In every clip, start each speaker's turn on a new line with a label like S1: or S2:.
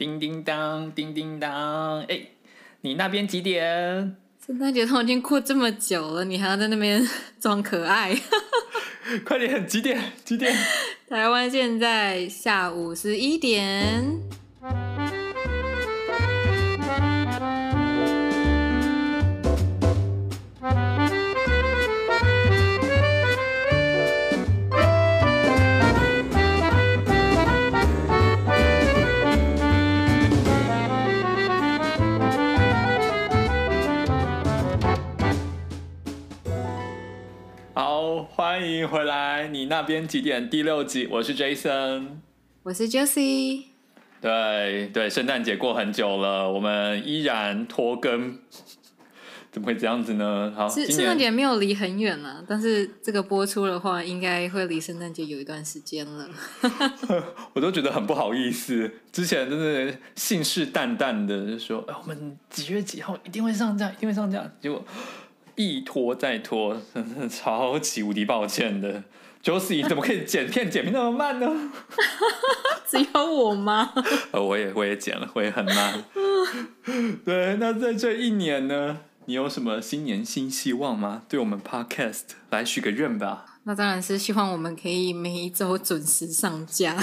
S1: 叮叮当，叮叮当，哎，你那边几点？
S2: 圣诞节都已经过这么久了，你还要在那边装可爱？
S1: 快点，几点？几点？
S2: 台湾现在下午十一
S1: 点。迎回来，你那边几点？第六集，我是 Jason，
S2: 我是 Josie。
S1: 对对，圣诞节过很久了，我们依然拖更，怎么会这样子呢？好，
S2: 圣圣诞节没有离很远了，但是这个播出的话，应该会离圣诞节有一段时间了。
S1: 我都觉得很不好意思，之前真的信誓旦旦的就说，哎，我们几月几号一定会上架，一定会上架，结果。一拖再拖，真的超级无敌抱歉的。Josie 怎么可以剪片剪片那么慢呢？
S2: 只有我吗？
S1: 呃，我也我也剪了，我也很慢。对，那在这一年呢，你有什么新年新希望吗？对我们 Podcast 来许个愿吧。
S2: 那当然是希望我们可以每一周准时上架。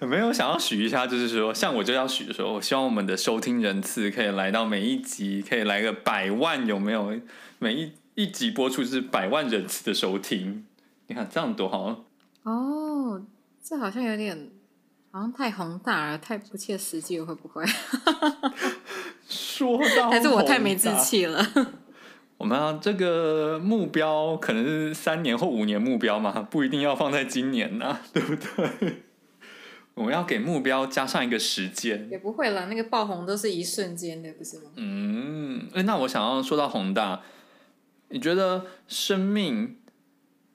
S1: 有 没有想要许一下，就是说，像我就要许的时候，我希望我们的收听人次可以来到每一集可以来个百万，有没有？每一一集播出是百万人次的收听，你看这样多好
S2: 哦！这好像有点，好像太宏大了，太不切实际了，会不会？
S1: 说到
S2: 还是我太没志气了？
S1: 我们啊这个目标可能是三年或五年目标嘛，不一定要放在今年呐，对不对？我们要给目标加上一个时间，
S2: 也不会啦，那个爆红都是一瞬间的，不是吗？
S1: 嗯，那我想要说到宏大，你觉得生命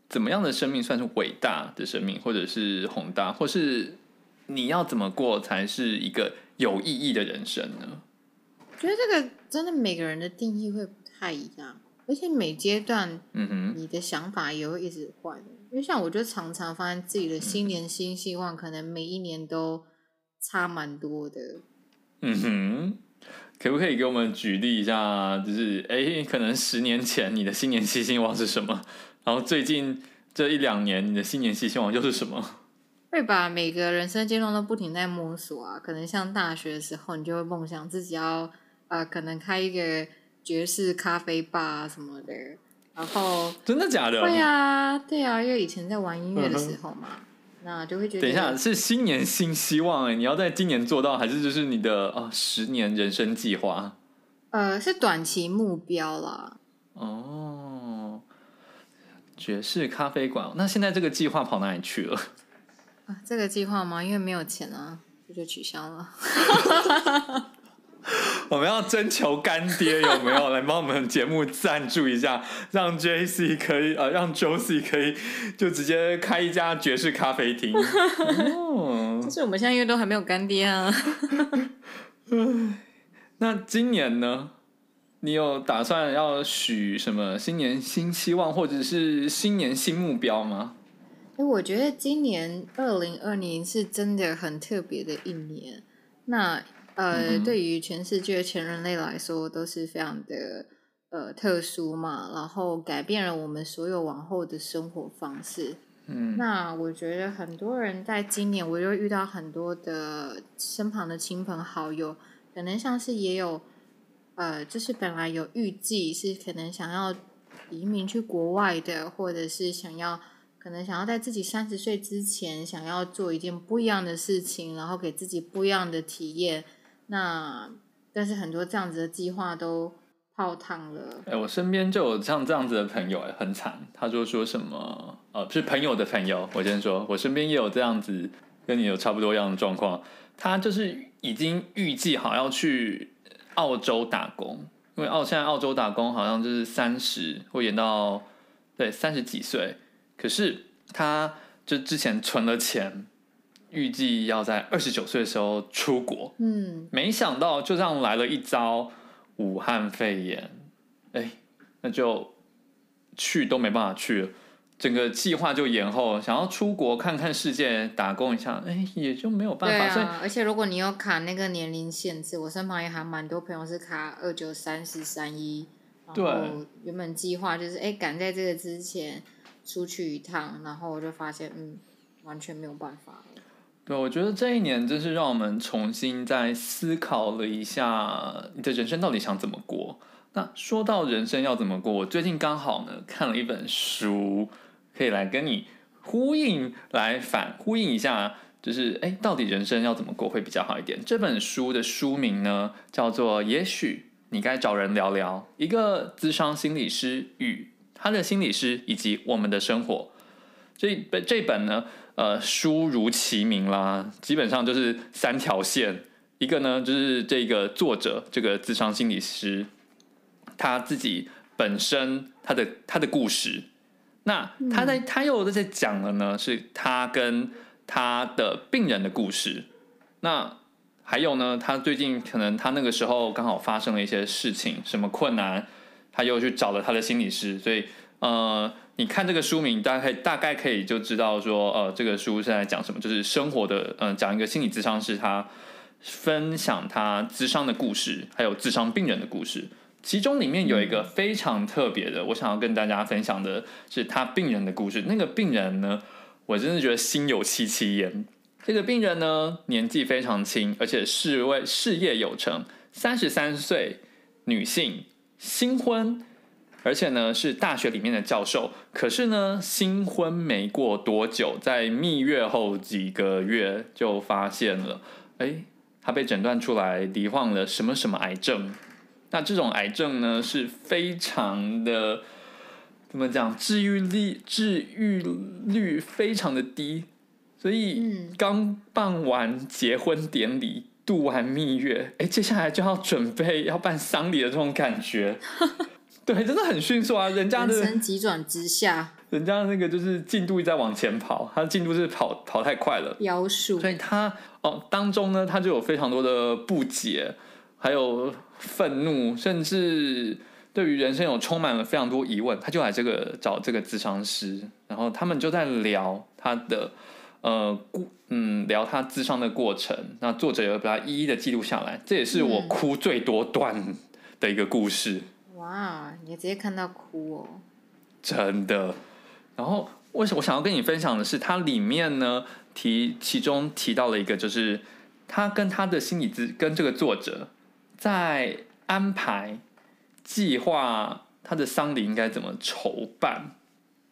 S1: 怎么样的生命算是伟大的生命，或者是宏大，或是你要怎么过才是一个有意义的人生呢？
S2: 觉得这个真的每个人的定义会不太一样，而且每阶段，嗯哼，你的想法也会一直换。因为像我就常常发现自己的新年新希望，可能每一年都差蛮多的。
S1: 嗯哼，可不可以给我们举例一下？就是哎，可能十年前你的新年新希望是什么？然后最近这一两年你的新年新希望又是什么？
S2: 会吧，每个人生阶段都不停在摸索啊。可能像大学的时候，你就会梦想自己要呃，可能开一个爵士咖啡吧什么的。然后
S1: 真的假的？
S2: 会啊，对啊，因为以前在玩音乐的时候嘛，嗯、那就会觉得。
S1: 等一下，是新年新希望哎，你要在今年做到，还是就是你的哦十年人生计划？
S2: 呃，是短期目标啦。
S1: 哦，爵士咖啡馆，那现在这个计划跑哪里去了？
S2: 啊，这个计划吗？因为没有钱啊，就就取消了。
S1: 我们要征求干爹有没有来帮我们节目赞助一下，让 JC 可以呃，让 Josie 可以就直接开一家爵士咖啡厅。
S2: 哦，就是我们现在因为都还没有干爹啊。
S1: 那今年呢？你有打算要许什么新年新希望，或者是新年新目标吗？
S2: 哎，我觉得今年二零二零是真的很特别的一年。那呃，嗯、对于全世界全人类来说都是非常的呃特殊嘛，然后改变了我们所有往后的生活方式。嗯，那我觉得很多人在今年，我又遇到很多的身旁的亲朋好友，可能像是也有呃，就是本来有预计是可能想要移民去国外的，或者是想要可能想要在自己三十岁之前想要做一件不一样的事情，然后给自己不一样的体验。那但是很多这样子的计划都泡汤了。哎、
S1: 我身边就有像这样子的朋友，哎，很惨。他就说什么，呃，是朋友的朋友。我先说，我身边也有这样子，跟你有差不多一样的状况。他就是已经预计好要去澳洲打工，因为澳现在澳洲打工好像就是三十会延到对三十几岁，可是他就之前存了钱。预计要在二十九岁的时候出国，嗯，没想到就这样来了一遭武汉肺炎，哎，那就去都没办法去了，整个计划就延后，想要出国看看世界，打工一下，哎，也就没有办法。
S2: 对啊，而且如果你有卡那个年龄限制，我身旁也还蛮多朋友是卡二九三四三一，对。原本计划就是哎赶在这个之前出去一趟，然后我就发现嗯，完全没有办法。
S1: 对，我觉得这一年真是让我们重新再思考了一下，你的人生到底想怎么过。那说到人生要怎么过，我最近刚好呢看了一本书。可以来跟你呼应，来反呼应一下，就是哎，到底人生要怎么过会比较好一点？这本书的书名呢，叫做《也许你该找人聊聊》，一个咨商心理师与他的心理师以及我们的生活。这本这本呢，呃，书如其名啦，基本上就是三条线，一个呢就是这个作者这个咨商心理师他自己本身他的他的故事。那他在他又在讲了呢，是他跟他的病人的故事。那还有呢，他最近可能他那个时候刚好发生了一些事情，什么困难，他又去找了他的心理师。所以呃，你看这个书名，大概大概可以就知道说，呃，这个书是在讲什么，就是生活的，嗯、讲一个心理咨商师他分享他智商的故事，还有智商病人的故事。其中里面有一个非常特别的，我想要跟大家分享的是他病人的故事。那个病人呢，我真的觉得心有戚戚焉。这个病人呢，年纪非常轻，而且是位事业有成，三十三岁，女性，新婚，而且呢是大学里面的教授。可是呢，新婚没过多久，在蜜月后几个月就发现了，哎，他被诊断出来罹患了什么什么癌症。那这种癌症呢，是非常的怎么讲？治愈率治愈率非常的低，所以刚办完结婚典礼，度完蜜月，哎，接下来就要准备要办丧礼的这种感觉，对，真的很迅速啊！人家的
S2: 急转直下，
S1: 人家那个就是进度一直在往前跑，他的进度是跑跑太快了，
S2: 妖术。
S1: 所以他哦当中呢，他就有非常多的不解。还有愤怒，甚至对于人生有充满了非常多疑问，他就来这个找这个咨商师，然后他们就在聊他的呃故嗯聊他咨商的过程，那作者也会把它一一的记录下来，这也是我哭最多段的一个故事。
S2: 嗯、哇，你直接看到哭哦，
S1: 真的。然后我我想要跟你分享的是，它里面呢提其中提到了一个，就是他跟他的心理咨跟这个作者。在安排计划他的丧礼应该怎么筹办？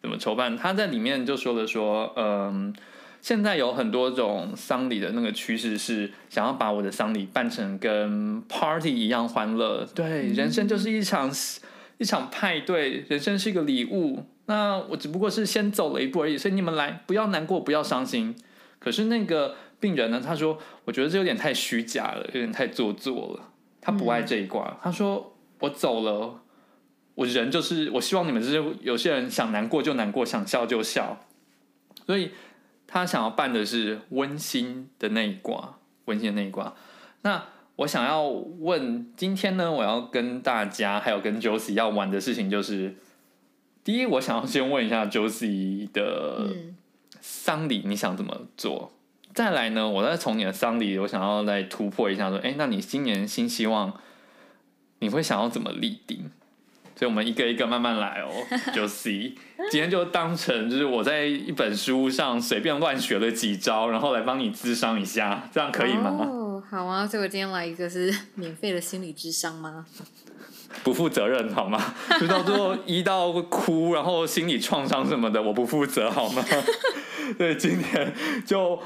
S1: 怎么筹办？他在里面就说了说，嗯，现在有很多种丧礼的那个趋势是想要把我的丧礼办成跟 party 一样欢乐。对，人生就是一场一场派对，人生是一个礼物。那我只不过是先走了一步而已，所以你们来，不要难过，不要伤心。可是那个病人呢？他说，我觉得这有点太虚假了，有点太做作了。他不爱这一挂，他说：“我走了，我人就是我希望你们这些有些人想难过就难过，想笑就笑，所以他想要办的是温馨的那一挂，温馨的那一挂。那我想要问，今天呢，我要跟大家还有跟 Josie 要玩的事情就是，第一，我想要先问一下 Josie 的丧礼，你想怎么做？”再来呢，我再从你的丧礼，我想要来突破一下，说，哎，那你新年新希望，你会想要怎么立定？所以，我们一个一个慢慢来哦。就 C，今天就当成就是我在一本书上随便乱学了几招，然后来帮你智商一下，这样可以吗？
S2: 哦，好啊。所以我今天来一个是免费的心理智商吗？
S1: 不负责任好吗？就到最后一到哭，然后心理创伤什么的，我不负责好吗？对，今天就。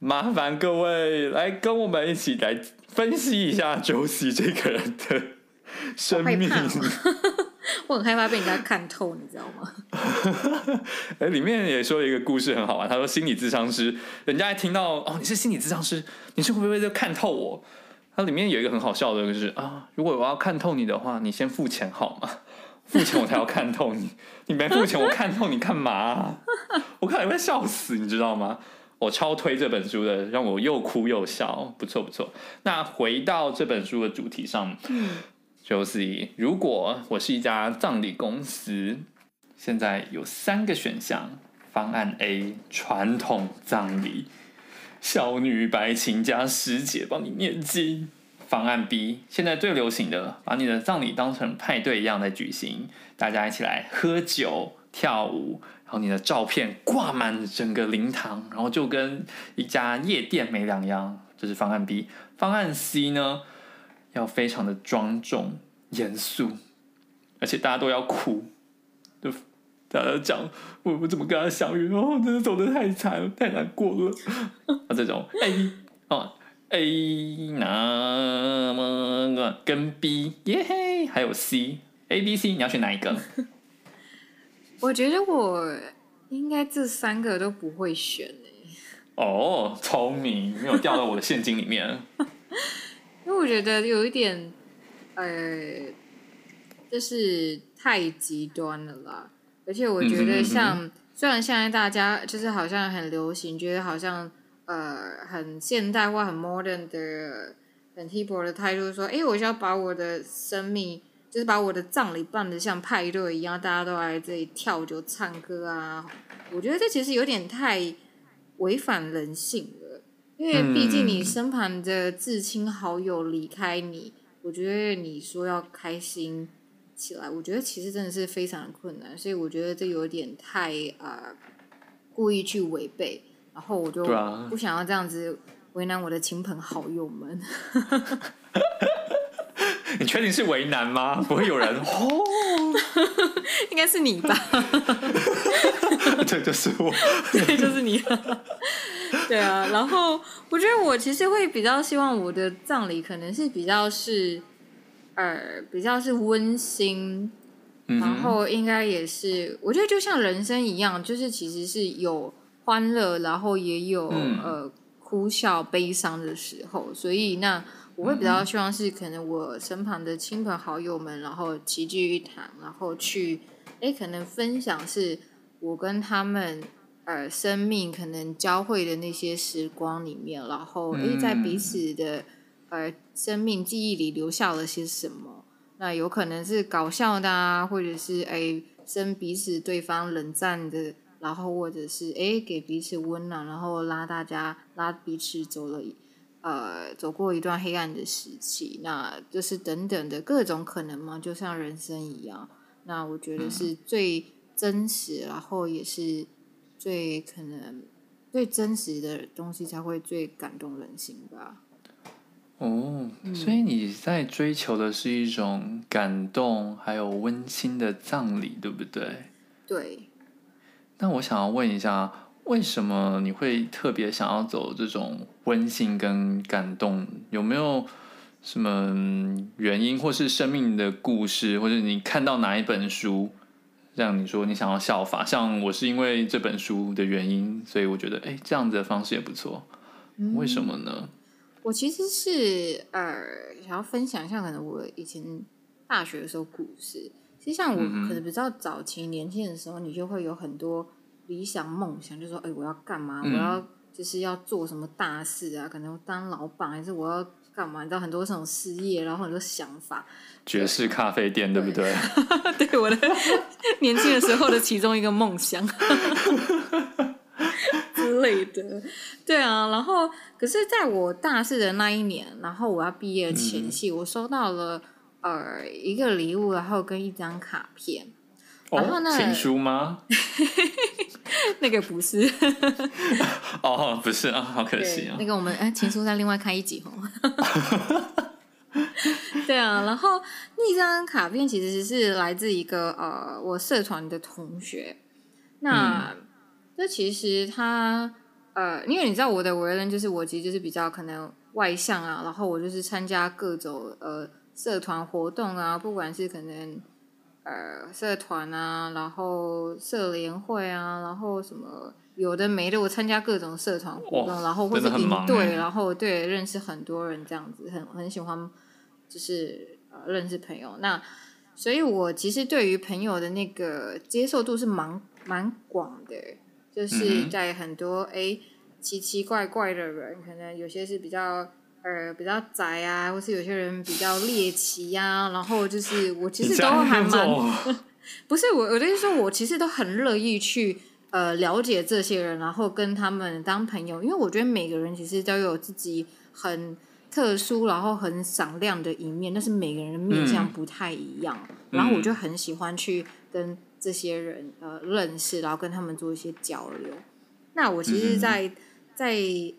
S1: 麻烦各位来跟我们一起来分析一下 Josie 这个人的 生命。
S2: 我很害怕被人家看透，你知道吗？
S1: 哎，里面也说了一个故事很好玩。他说心理智商师，人家一听到哦，你是心理智商师，你是会不会就看透我？它里面有一个很好笑的，就是啊，如果我要看透你的话，你先付钱好吗？付钱我才要看透你，你没付钱我看透你干嘛啊？我看你会笑死，你知道吗？我超推这本书的，让我又哭又笑，不错不错。那回到这本书的主题上，嗯，就是如果我是一家葬礼公司，现在有三个选项：方案 A 传统葬礼，小女白琴加师姐帮你念经；方案 B 现在最流行的，把你的葬礼当成派对一样来举行，大家一起来喝酒跳舞，然后你的照片挂满整个灵堂，然后就跟一家夜店没两样。这是方案 B。方案 C 呢，要非常的庄重严肃，而且大家都要哭。就大家讲我我怎么跟他相遇哦，真的走的太惨了，太难过了。啊，这种 A 哦 A 那么跟 B 耶嘿，还有 C A B C，你要选哪一个？
S2: 我觉得我应该这三个都不会选。
S1: 哦，聪明，没有掉到我的陷阱里面。
S2: 因为我觉得有一点，呃，就是太极端了啦。而且我觉得像，虽然现在大家就是好像很流行，觉得好像呃很现代化、很 modern 的、很 hip 的态度，说，哎，我就要把我的生命，就是把我的葬礼办得像派对一样，大家都来这里跳酒、唱歌啊。我觉得这其实有点太。违反人性了，因为毕竟你身旁的至亲好友离开你，嗯，我觉得你说要开心起来，我觉得其实真的是非常的困难，所以我觉得这有点太啊、呃，故意去违背，然后我就不想要这样子为难我的亲朋好友们。
S1: 你确定是为难吗？不会有人哦，
S2: 应该是你吧？
S1: 对，就是我，
S2: 对，就是你。对啊，然后我觉得我其实会比较希望我的葬礼可能是比较是呃比较是温馨，嗯，然后应该也是我觉得就像人生一样，就是其实是有欢乐，然后也有、嗯、呃哭笑悲伤的时候，所以那。我会比较希望是可能我身旁的亲朋好友们，然后齐聚一堂，然后去，哎，可能分享是我跟他们呃生命可能交汇的那些时光里面，然后诶在彼此的呃生命记忆里留下了些什么。那有可能是搞笑的啊，或者是诶生彼此对方冷战的，然后或者是诶给彼此温暖，然后拉大家拉彼此走了。呃，走过一段黑暗的时期，那就是等等的各种可能嘛，就像人生一样。那我觉得是最真实，然后也是最可能最真实的东西才会最感动人心吧。
S1: 哦，所以你在追求的是一种感动，还有温馨的葬礼，对不对？
S2: 对。
S1: 那我想要问一下。为什么你会特别想要走这种温馨跟感动？有没有什么原因，或是生命的故事，或者你看到哪一本书，让你说你想要效法？像我是因为这本书的原因，所以我觉得，哎，这样子的方式也不错。为什么呢？嗯，
S2: 我其实是呃，想要分享一下，可能我以前大学的时候故事。其实像我可能比较早期年轻的时候，你就会有很多。理想梦想就是说，哎，我要干嘛？我要就是要做什么大事啊？可能当老板，还是我要干嘛？你知道很多这种事业，然后很多想法。
S1: 爵士咖啡店，对，不对？
S2: 对，我的 年轻的时候的其中一个梦想 之类的。对啊，然后可是在我大四的那一年，然后我要毕业前夕，嗯、我收到了呃一个礼物，然后跟一张卡片。然后呢？
S1: 情书吗？
S2: 那个不是。
S1: 哦，不是啊，好可惜啊。
S2: 那个我们哎，情书再另外开一集哦。对啊，然后那张卡片其实是来自一个呃，我社团的同学。那这、嗯、其实他呃，因为你知道我的为人，就是我其实就是比较可能外向啊，然后我就是参加各种呃社团活动啊，不管是可能。呃，社团啊，然后社联会啊，然后什么有的没的，我参加各种社团活动，然后或者营队，然后对认识很多人这样子，很很喜欢，就是呃认识朋友。那所以，我其实对于朋友的那个接受度是蛮蛮广的，就是在很多哎奇奇怪怪的人，可能有些是比较。呃，比较宅啊，或是有些人比较猎奇呀、啊，然后就是我其实都还蛮，不是我，我的意思说，我其实都很乐意去呃了解这些人，然后跟他们当朋友，因为我觉得每个人其实都有自己很特殊，然后很闪亮的一面，但是每个人的面相不太一样。嗯、然后我就很喜欢去跟这些人呃认识，然后跟他们做一些交流。那我其实在，在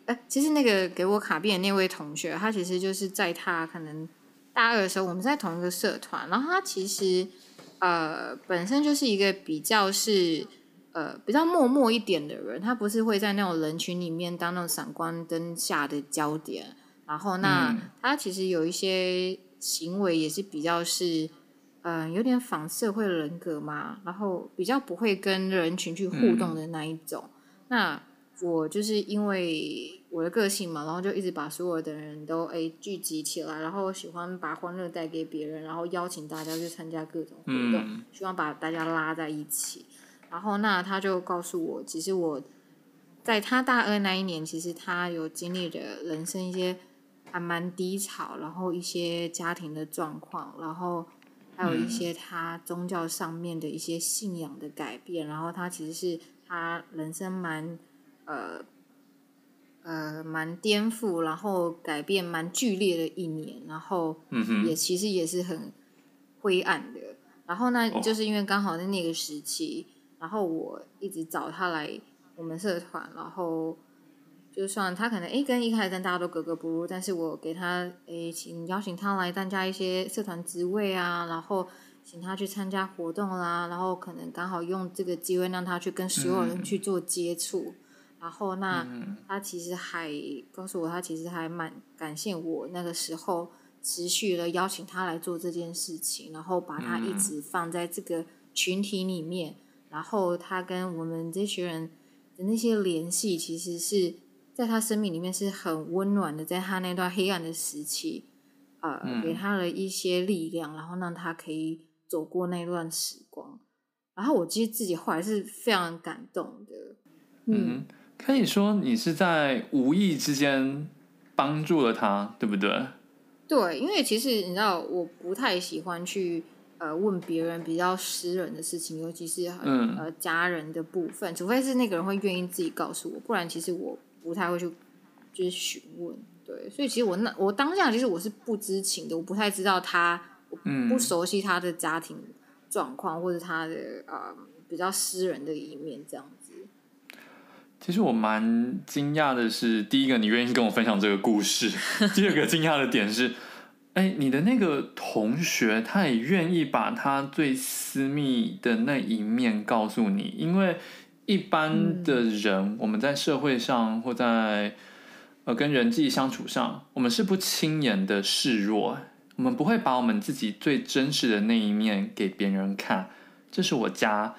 S2: 呃，其实那个给我卡片的那位同学，他其实就是在他可能大二的时候，我们在同一个社团，然后他其实呃本身就是一个比较是呃比较默默一点的人，他不是会在那种人群里面当那种闪光灯下的焦点。然后，那他其实有一些行为也是比较是，嗯、呃，有点反社会人格嘛。然后比较不会跟人群去互动的那一种。嗯、那我就是因为我的个性嘛，然后就一直把所有的人都诶聚集起来，然后喜欢把欢乐带给别人，然后邀请大家去参加各种活动，嗯、希望把大家拉在一起。然后，那他就告诉我，其实我在他大二那一年，其实他有经历着人生一些。还蛮低潮，然后一些家庭的状况，然后还有一些他宗教上面的一些信仰的改变，嗯、然后他其实是他人生蛮呃呃蛮颠覆，然后改变蛮剧烈的一年，然后也其实也是很灰暗的。然后呢，就是因为刚好在那个时期，然后我一直找他来我们社团，然后。就算他可能诶跟一开始跟大家都格格不入，但是我给他诶请邀请他来参加一些社团职位啊，然后请他去参加活动啦，然后可能刚好用这个机会让他去跟所有人去做接触，嗯、然后那他其实还告诉我，他其实还蛮感谢我那个时候持续的邀请他来做这件事情，然后把他一直放在这个群体里面，然后他跟我们这群人的那些联系其实是。在他生命里面是很温暖的，在他那段黑暗的时期，呃，嗯、给他了一些力量，然后让他可以走过那段时光。然后我其实自己后来是非常感动的。嗯，
S1: 嗯，可以说你是在无意之间帮助了他，对不对？
S2: 对，因为其实你知道，我不太喜欢去呃问别人比较私人的事情，尤其是呃家人的部分，除非是那个人会愿意自己告诉我，不然其实我。不太会去，就是询问，对，所以其实我那我当下其实我是不知情的，我不太知道他，我不熟悉他的家庭状况或者他的呃比较私人的一面这样子。
S1: 其实我蛮惊讶的是，第一个你愿意跟我分享这个故事，第二个惊讶的点是，哎，你的那个同学他也愿意把他最私密的那一面告诉你，因为。一般的人，嗯、我们在社会上或在呃跟人际相处上，我们是不轻言的示弱，我们不会把我们自己最真实的那一面给别人看。这是我家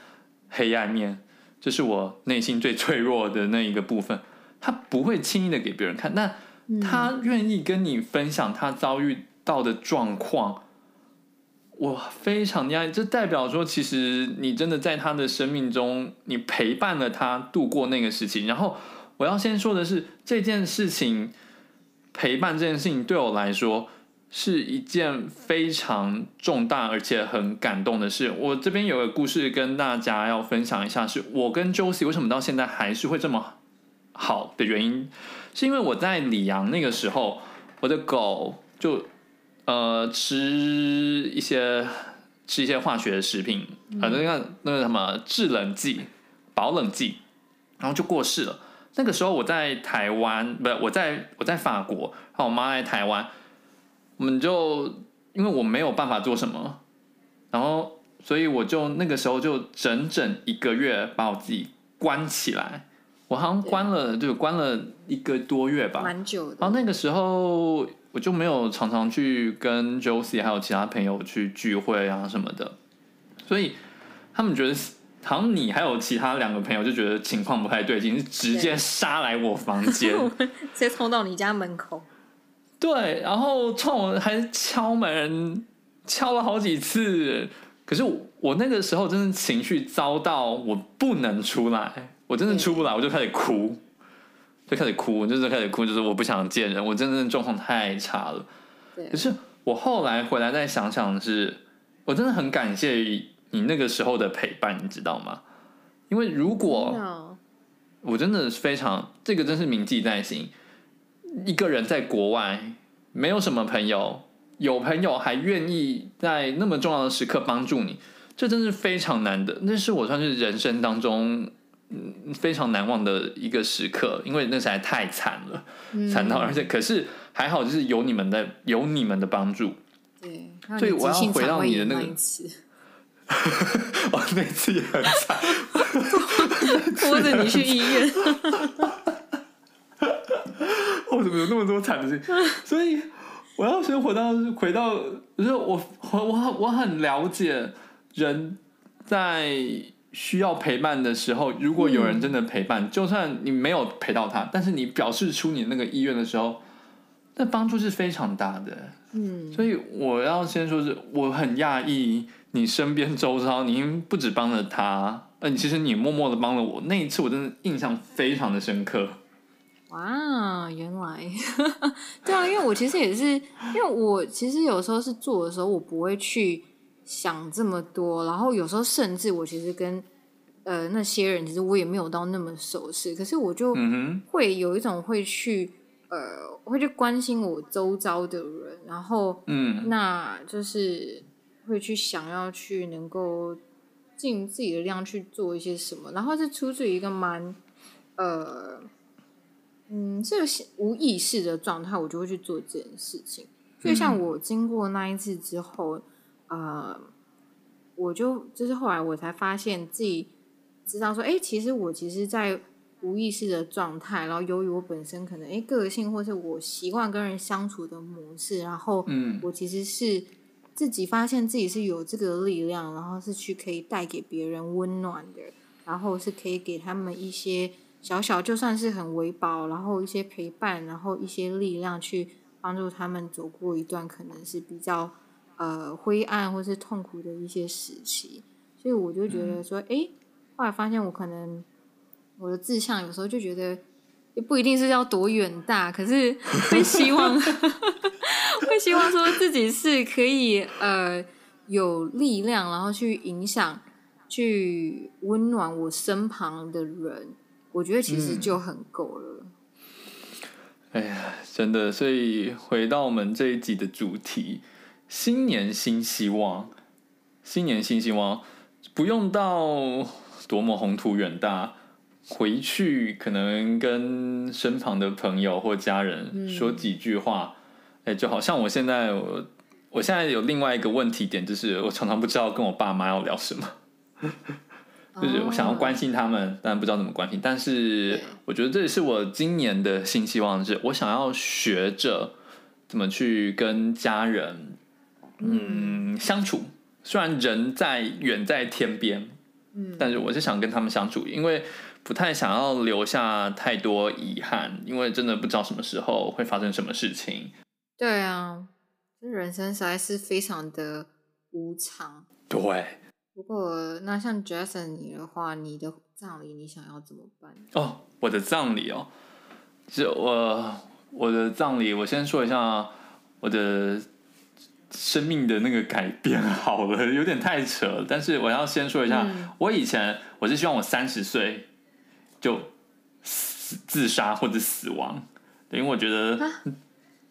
S1: 黑暗面，这是我内心最脆弱的那一个部分。他不会轻易的给别人看，但他愿意跟你分享他遭遇到的状况。我非常讶异，这代表说，其实你真的在他的生命中，你陪伴了他度过那个时期。然后，我要先说的是，这件事情陪伴这件事情对我来说是一件非常重大而且很感动的事。我这边有个故事跟大家要分享一下，是我跟 Josie 为什么到现在还是会这么好的原因，是因为我在里昂那个时候，我的狗就。呃，吃一些吃一些化学的食品，呃，那个那个什么制冷剂、保冷剂，然后就过世了。那个时候我在台湾，不是我在我在法国，然后我妈在台湾，我们就因为我没有办法做什么，然后所以我就那个时候就整整一个月把我自己关起来，我好像关了对就关了一个多月吧，
S2: 蛮久的。
S1: 然后那个时候。我就没有常常去跟 Josie 还有其他朋友去聚会啊什么的，所以他们觉得好像你还有其他两个朋友就觉得情况不太对劲，是直接杀来我房间，
S2: 直接冲到你家门口。
S1: 对，然后冲我还敲门，敲了好几次。可是我，我那个时候真的情绪糟到我不能出来，我真的出不来，我就开始哭。就开始哭，我就是开始哭，就是我不想见人，我真的状况太差了。对可是我后来回来再想想是，是我真的很感谢你那个时候的陪伴，你知道吗？因为如果我真的是非常这个，真是铭记在心。一个人在国外，没有什么朋友，有朋友还愿意在那么重要的时刻帮助你，这真是非常难得。那是我算是人生当中嗯非常难忘的一个时刻，因为那实在太惨了，惨到而且可是还好，就是有你们的有你们的帮助。
S2: 对，
S1: 所以我要回到你的那个。哦，那次也很惨，
S2: 拖着你去医院。
S1: 我怎么有那么多惨的事情？所以我要先回到回到，就是我我我我很了解人在需要陪伴的时候，如果有人真的陪伴，嗯、就算你没有陪到他，但是你表示出你那个意愿的时候，那帮助是非常大的。嗯，所以我要先说是我很讶异。你身边周遭，你不止帮了他，嗯，其实你默默的帮了我。那一次我真的印象非常的深刻。
S2: 哇，原来，对啊，因为我其实也是，因为我其实有时候是做的时候，我不会去想这么多，然后有时候甚至我其实跟呃那些人，其实我也没有到那么熟悉，可是我就会有一种会去呃会去关心我周遭的人，然后嗯，那就是。会去想要去能够尽自己的量去做一些什么，然后是出自于一个蛮呃嗯，这个无意识的状态，我就会去做这件事情。所以像我经过那一次之后，呃，我就就是后来我才发现自己知道说，哎，其实我其实，在无意识的状态，然后由于我本身可能哎个性，或是我习惯跟人相处的模式，然后嗯，我其实是。自己发现自己是有这个力量，然后是去可以带给别人温暖的，然后是可以给他们一些小小，就算是很微薄，然后一些陪伴，然后一些力量去帮助他们走过一段可能是比较呃灰暗或是痛苦的一些时期。所以我就觉得说，哎、嗯，后来发现我可能我的志向有时候就觉得也不一定是要多远大，可是会希望。会希望说自己是可以呃有力量，然后去影响、去温暖我身旁的人，我觉得其实就很够了。嗯。
S1: 哎呀，真的，所以回到我们这一集的主题，新年新希望，新年新希望，不用到多么宏图远大，回去可能跟身旁的朋友或家人说几句话。嗯哎，就好像我现在我我现在有另外一个问题点，就是我常常不知道跟我爸妈要聊什么，就是我想要关心他们，但不知道怎么关心。但是我觉得这也是我今年的新希望，是我想要学着怎么去跟家人嗯相处。虽然人在远在天边，嗯，但是我是想跟他们相处，因为不太想要留下太多遗憾，因为真的不知道什么时候会发生什么事情。
S2: 对啊，这人生实在是非常的无常。
S1: 对。
S2: 不过那像 Jason 你的话，你的葬礼你想要怎么办？
S1: 哦，我的葬礼哦，就我我的葬礼，我先说一下我的生命的那个改变 好了，有点太扯了，但是我要先说一下，嗯、我以前我是希望我三十岁就死自杀或者死亡，因为我觉得。啊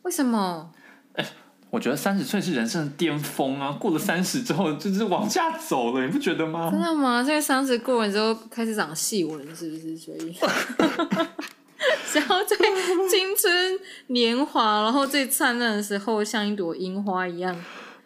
S2: 为什么？
S1: 哎，我觉得三十岁是人生的巅峰啊！过了三十之后，就是往下走了，你不觉得吗？
S2: 真的吗？这个三十过完之后开始长细纹，是不是？所以，想要在青春年华，然后最灿烂的时候，像一朵樱花一样，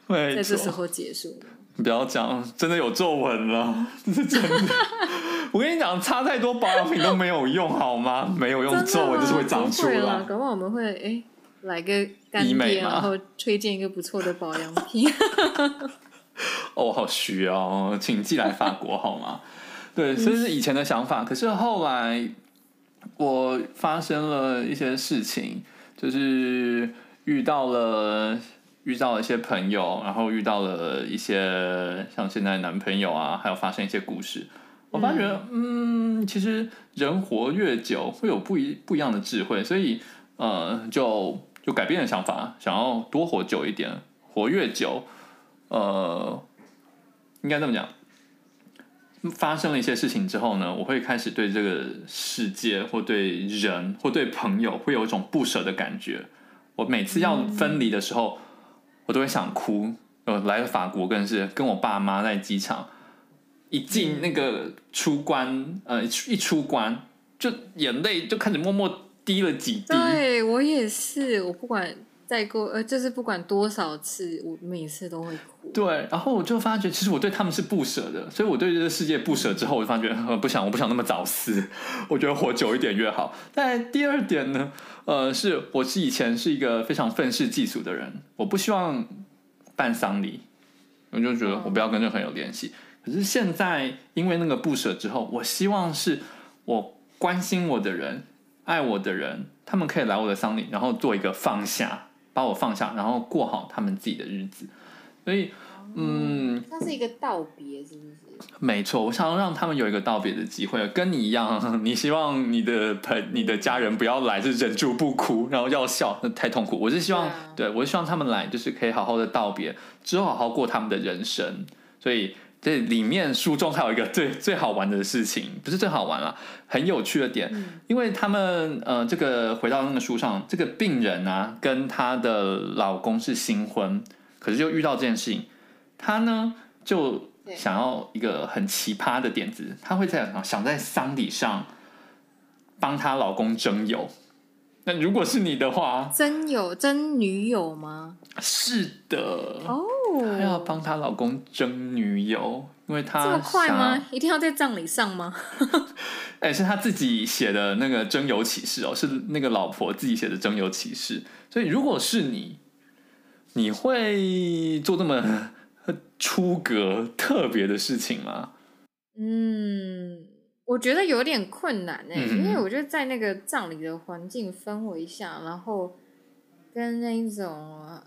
S2: 在这时候结束。
S1: 你不要讲，真的有皱纹了，这 是真的。我跟你讲，擦太多保养品都没有用，好吗？没有用，皱纹就是会长出来。
S2: 搞不好我们会哎。来个干爹，然后推荐一个不错的保养品。
S1: 哦，好需要，请寄来法国好吗？对，所以是以前的想法。可是后来我发生了一些事情，就是遇到了遇到了一些朋友，然后遇到了一些像现在男朋友啊，还有发生一些故事。我发觉，嗯，嗯，其实人活越久，会有不一不一样的智慧，所以呃，就。就改变了想法，想要多活久一点，活越久，呃，应该这么讲，发生了一些事情之后呢，我会开始对这个世界或对人或对朋友会有一种不舍的感觉。我每次要分离的时候，我都会想哭。呃，来了法国更是跟我爸妈在机场一进那个出关，呃，一出关就眼泪就开始默默滴了几滴。
S2: 对，我也是，我不管。再过呃，就是不管多少次，我每次都会哭。
S1: 对，然后我就发觉，其实我对他们是不舍的，所以我对这个世界不舍之后，我就发觉，呃，不想，我不想那么早死，我觉得活久一点越好。但第二点呢，呃，是我是以前是一个非常愤世嫉俗的人，我不希望办丧礼，我就觉得我不要跟任何人有联系。可是现在因为那个不舍之后，我希望是我关心我的人、爱我的人，他们可以来我的丧礼，然后做一个放下。把我放下，然后过好他们自己的日子，所以，嗯，
S2: 那是一个道别，是不是？
S1: 没错，我想要让他们有一个道别的机会，跟你一样，你希望你的朋、你的家人不要来，就忍住不哭，然后要笑，那太痛苦。我是希望，对，对，我是希望他们来，就是可以好好的道别，之后好好过他们的人生，所以。这里面书中还有一个最最好玩的事情，不是最好玩了，很有趣的点，嗯、因为他们呃，这个回到那个书上，这个病人啊，跟她的老公是新婚，可是就遇到这件事情，她呢就想要一个很奇葩的点子，她会在想在丧礼上帮她老公征友。那如果是你的话，
S2: 征友征女友吗？
S1: 是的
S2: 哦，
S1: 她要帮她老公征女友，因为她
S2: 这么快吗？一定要在葬礼上吗？
S1: 哎、欸，是他自己写的那个征友启事哦，是那个老婆自己写的征友启事。所以如果是你，你会做这么 出格特别的事情吗？
S2: 嗯。我觉得有点困难哎，
S1: 嗯、
S2: 因为我觉得在那个葬礼的环境氛围下，然后跟那一种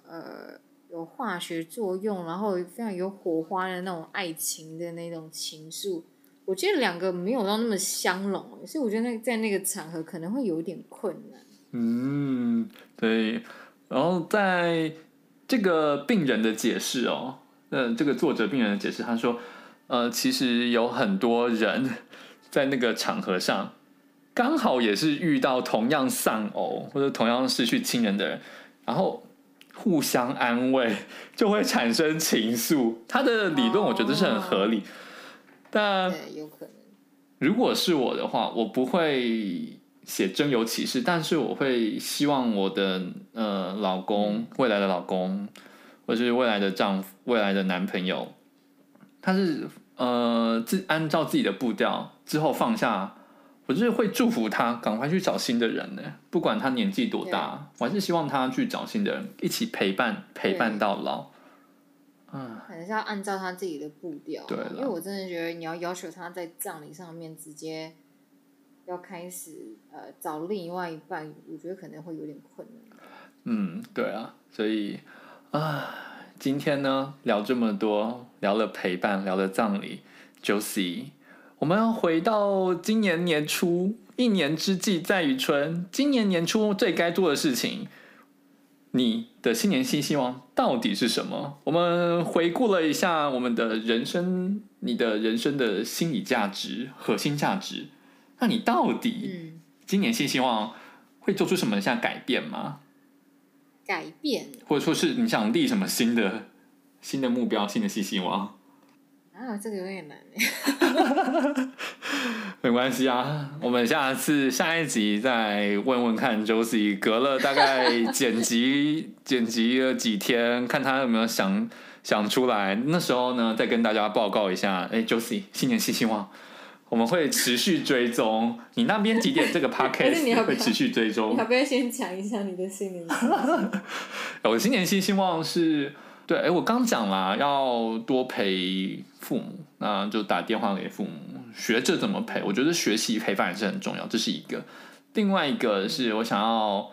S2: 呃有化学作用，然后非常有火花的那种爱情的那种情愫，我觉得两个没有到那么相容，所以我觉得那在那个场合可能会有点困难。
S1: 嗯，对。然后在这个病人的解释哦，呃，这个作者病人的解释，他说，呃，其实有很多人。在那个场合上，刚好也是遇到同样丧偶或者同样失去亲人的人，然后互相安慰，就会产生情愫。他的理论我觉得是很合理，哦、但
S2: 有可能。
S1: 如果是我的话，我不会写征友启事，但是我会希望我的呃老公，未来的老公，或是未来的丈夫、未来的男朋友，他是。呃，自按照自己的步调之后放下，我就是会祝福他赶快去找新的人呢。不管他年纪多大，我还是希望他去找新的人，一起陪伴陪伴到老。嗯，
S2: 还是要按照他自己的步
S1: 调。对，
S2: 因为我真的觉得你要要求他在葬礼上面直接要开始呃找另外一半，我觉得可能会有点困难。
S1: 嗯，对啊，所以啊。今天呢，聊这么多，聊了陪伴，聊了葬礼，Josie，我们要回到今年年初，一年之计在于春。今年年初最该做的事情，你的新年新希望到底是什么？我们回顾了一下我们的人生，你的人生的心理价值、核心价值，那你到底今年新希望会做出什么像改变吗？
S2: 改变，
S1: 或者说是你想立什么新的新的目标、新的新希望？
S2: 啊，这个有点难哎。
S1: 没关系啊，我们下次下一集再问问看，Josie 隔了大概剪辑剪辑了几天，看他有没有想想出来。那时候呢，再跟大家报告一下。哎，Josie 新年新希望。我们会持续追踪你那边几点这个 podcast 会持续追踪。
S2: 你要不要先讲一下你的新年？
S1: 我的新年新希望是，对，哎，我刚讲啦要多陪父母，那就打电话给父母，学着怎么陪。我觉得学习陪伴也是很重要，这是一个。另外一个是我想要，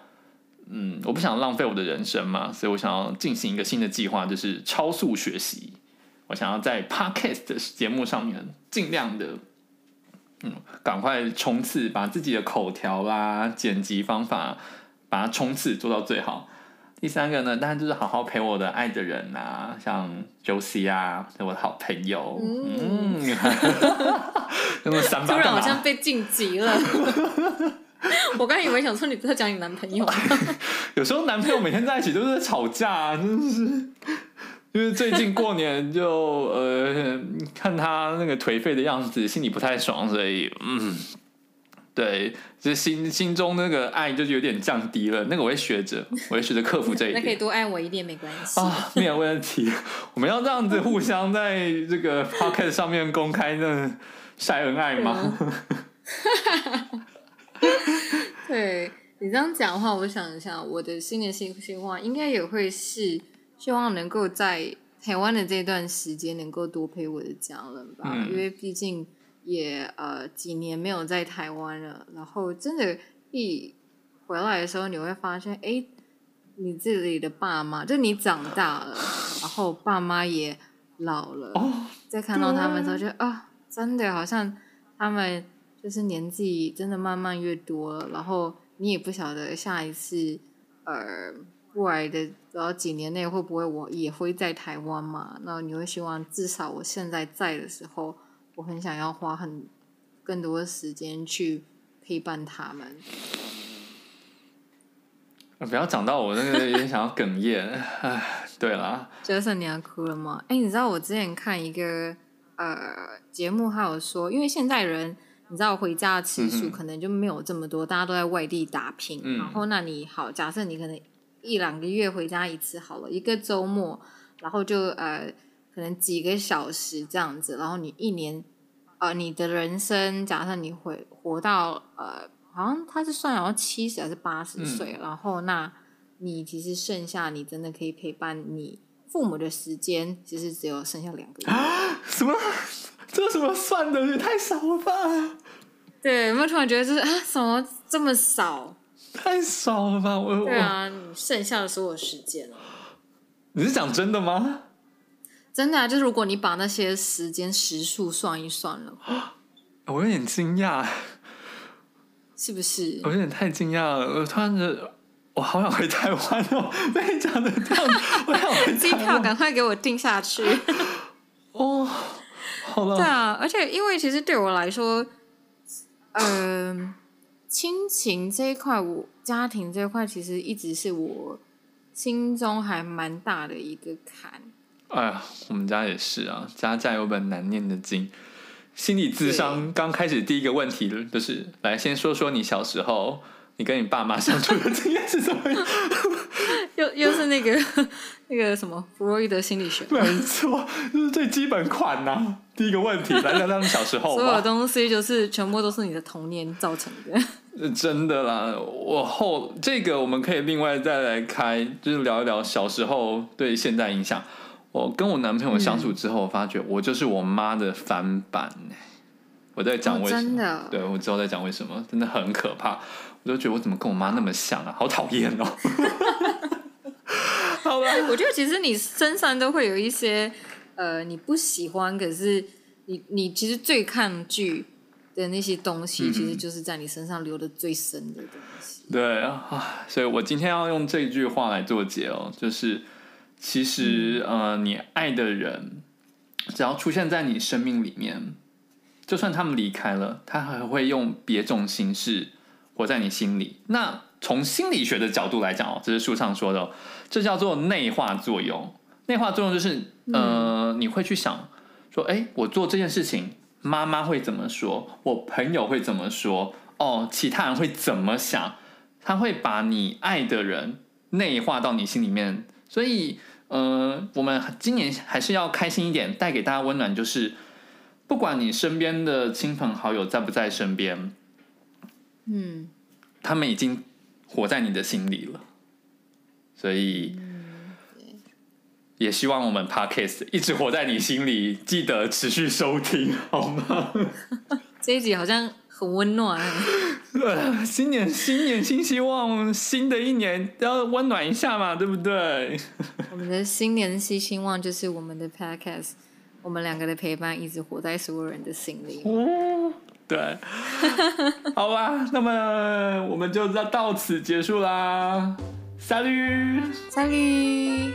S1: 嗯，我不想浪费我的人生嘛，所以我想要进行一个新的计划，就是超速学习。我想要在 podcast 的节目上面尽量的。嗯，赶快冲刺，把自己的口条啦、剪辑方法，把它冲刺做到最好。第三个呢，当然就是好好陪我的爱的人呐、啊，像 Josie 啊，是我的好朋友。嗯，那么三八突
S2: 然好像被晋级了。我刚以为想说你不是讲你男朋友？
S1: 有时候男朋友每天在一起都是在吵架、啊，真的是。因为最近过年就呃看他那个颓废的样子，心里不太爽，所以嗯。对，就是心心中那个爱就有点降低了。那个我会学着，我会学着克服这一点。
S2: 那可以多爱我一点，没关系
S1: 啊，没有问题。我们要这样子互相在这个 podcast 上面公开那晒恩爱吗？
S2: 对，你这样讲的话，我想一下，我的新年新希望应该也会是希望能够在台湾的这段时间能够多陪我的家人吧，嗯、因为毕竟。也呃几年没有在台湾了，然后真的，一回来的时候，你会发现，哎，你自己的爸妈，就你长大了，然后爸妈也老了，再看到他们的时候，就啊，真的好像他们就是年纪真的慢慢越多了，然后你也不晓得下一次，呃，过来的然后几年内会不会我也会在台湾嘛？那你会希望至少我现在在的时候。我很想要花很更多的时间去陪伴他们。
S1: 不要讲到我那个有点想要哽咽。哎，对了，
S2: 就是你要哭了吗？哎，你知道我之前看一个呃节目，还有说，因为现在人你知道回家的次数可能就没有这么多，嗯、大家都在外地打拼。嗯、然后，那你好，假设你可能一两个月回家一次好了，一个周末，然后就呃。可能几个小时这样子，然后你一年，呃，你的人生，假设你会活到呃，好像他是算好像七十还是八十岁，嗯、然后那你其实剩下你真的可以陪伴你父母的时间，其实只有剩下两个月。
S1: 啊？什么？这什么算的也太少了吧？
S2: 对，有没有突然觉得就是啊，什么这么少？
S1: 太少了吧？我
S2: 对啊，你剩下的所有时间。
S1: 你是讲真的吗？
S2: 真的啊，就是如果你把那些时间时数算一算了，
S1: 我有点惊讶，
S2: 是不是？
S1: 我有点太惊讶了，我突然觉得我好想回台湾哦！被你讲的这样，我想回
S2: 机票，赶快给我订下去。
S1: 哦，好了。
S2: 对啊，而且因为其实对我来说，嗯、呃，亲情这一块，我家庭这一块，其实一直是我心中还蛮大的一个坎。
S1: 哎呀，我们家也是啊，家家有本难念的经。心理智商刚开始第一个问题就是，来先说说你小时候，你跟你爸妈相处的经验是怎么样？
S2: 又又是那个 那个什么弗洛伊德心理学？
S1: 没错，就是最基本款呐、啊。第一个问题，来聊聊你小时候。
S2: 所有东西就是全部都是你的童年造成的。
S1: 真的啦，我后这个我们可以另外再来开，就是聊一聊小时候对现在影响。我跟我男朋友相处之后，我发觉我就是我妈的翻版。我在讲为什么？哦、真的？对，我之后在讲为什么，真的很可怕。我就觉得我怎么跟我妈那么像啊，好讨厌哦。好吧，
S2: 我觉得其实你身上都会有一些呃你不喜欢，可是你你其实最抗拒的那些东西，其实就是在你身上留的最深的东西。
S1: 嗯、对啊，所以我今天要用这句话来做结哦，就是。其实，呃，你爱的人，只要出现在你生命里面，就算他们离开了，他还会用别种形式活在你心里。那从心理学的角度来讲哦，这是书上说的，这叫做内化作用。内化作用就是，呃，你会去想说，哎，我做这件事情，妈妈会怎么说？我朋友会怎么说？哦，其他人会怎么想？他会把你爱的人内化到你心里面，所以。呃，我们今年还是要开心一点，带给大家温暖。就是不管你身边的亲朋好友在不在身边，嗯，他们已经活在你的心里了。所以，也希望我们 Podcast 一直活在你心里，记得持续收听，好吗？
S2: 这一集好像。很温暖，
S1: 对，新年新年新希望，新的一年要温暖一下嘛，对不对？
S2: 我们的新年新希望就是我们的 podcast，我们两个的陪伴一直活在所有人的心里。
S1: 哦，对，好吧，那么我们就到到此结束啦。Salut，Salut。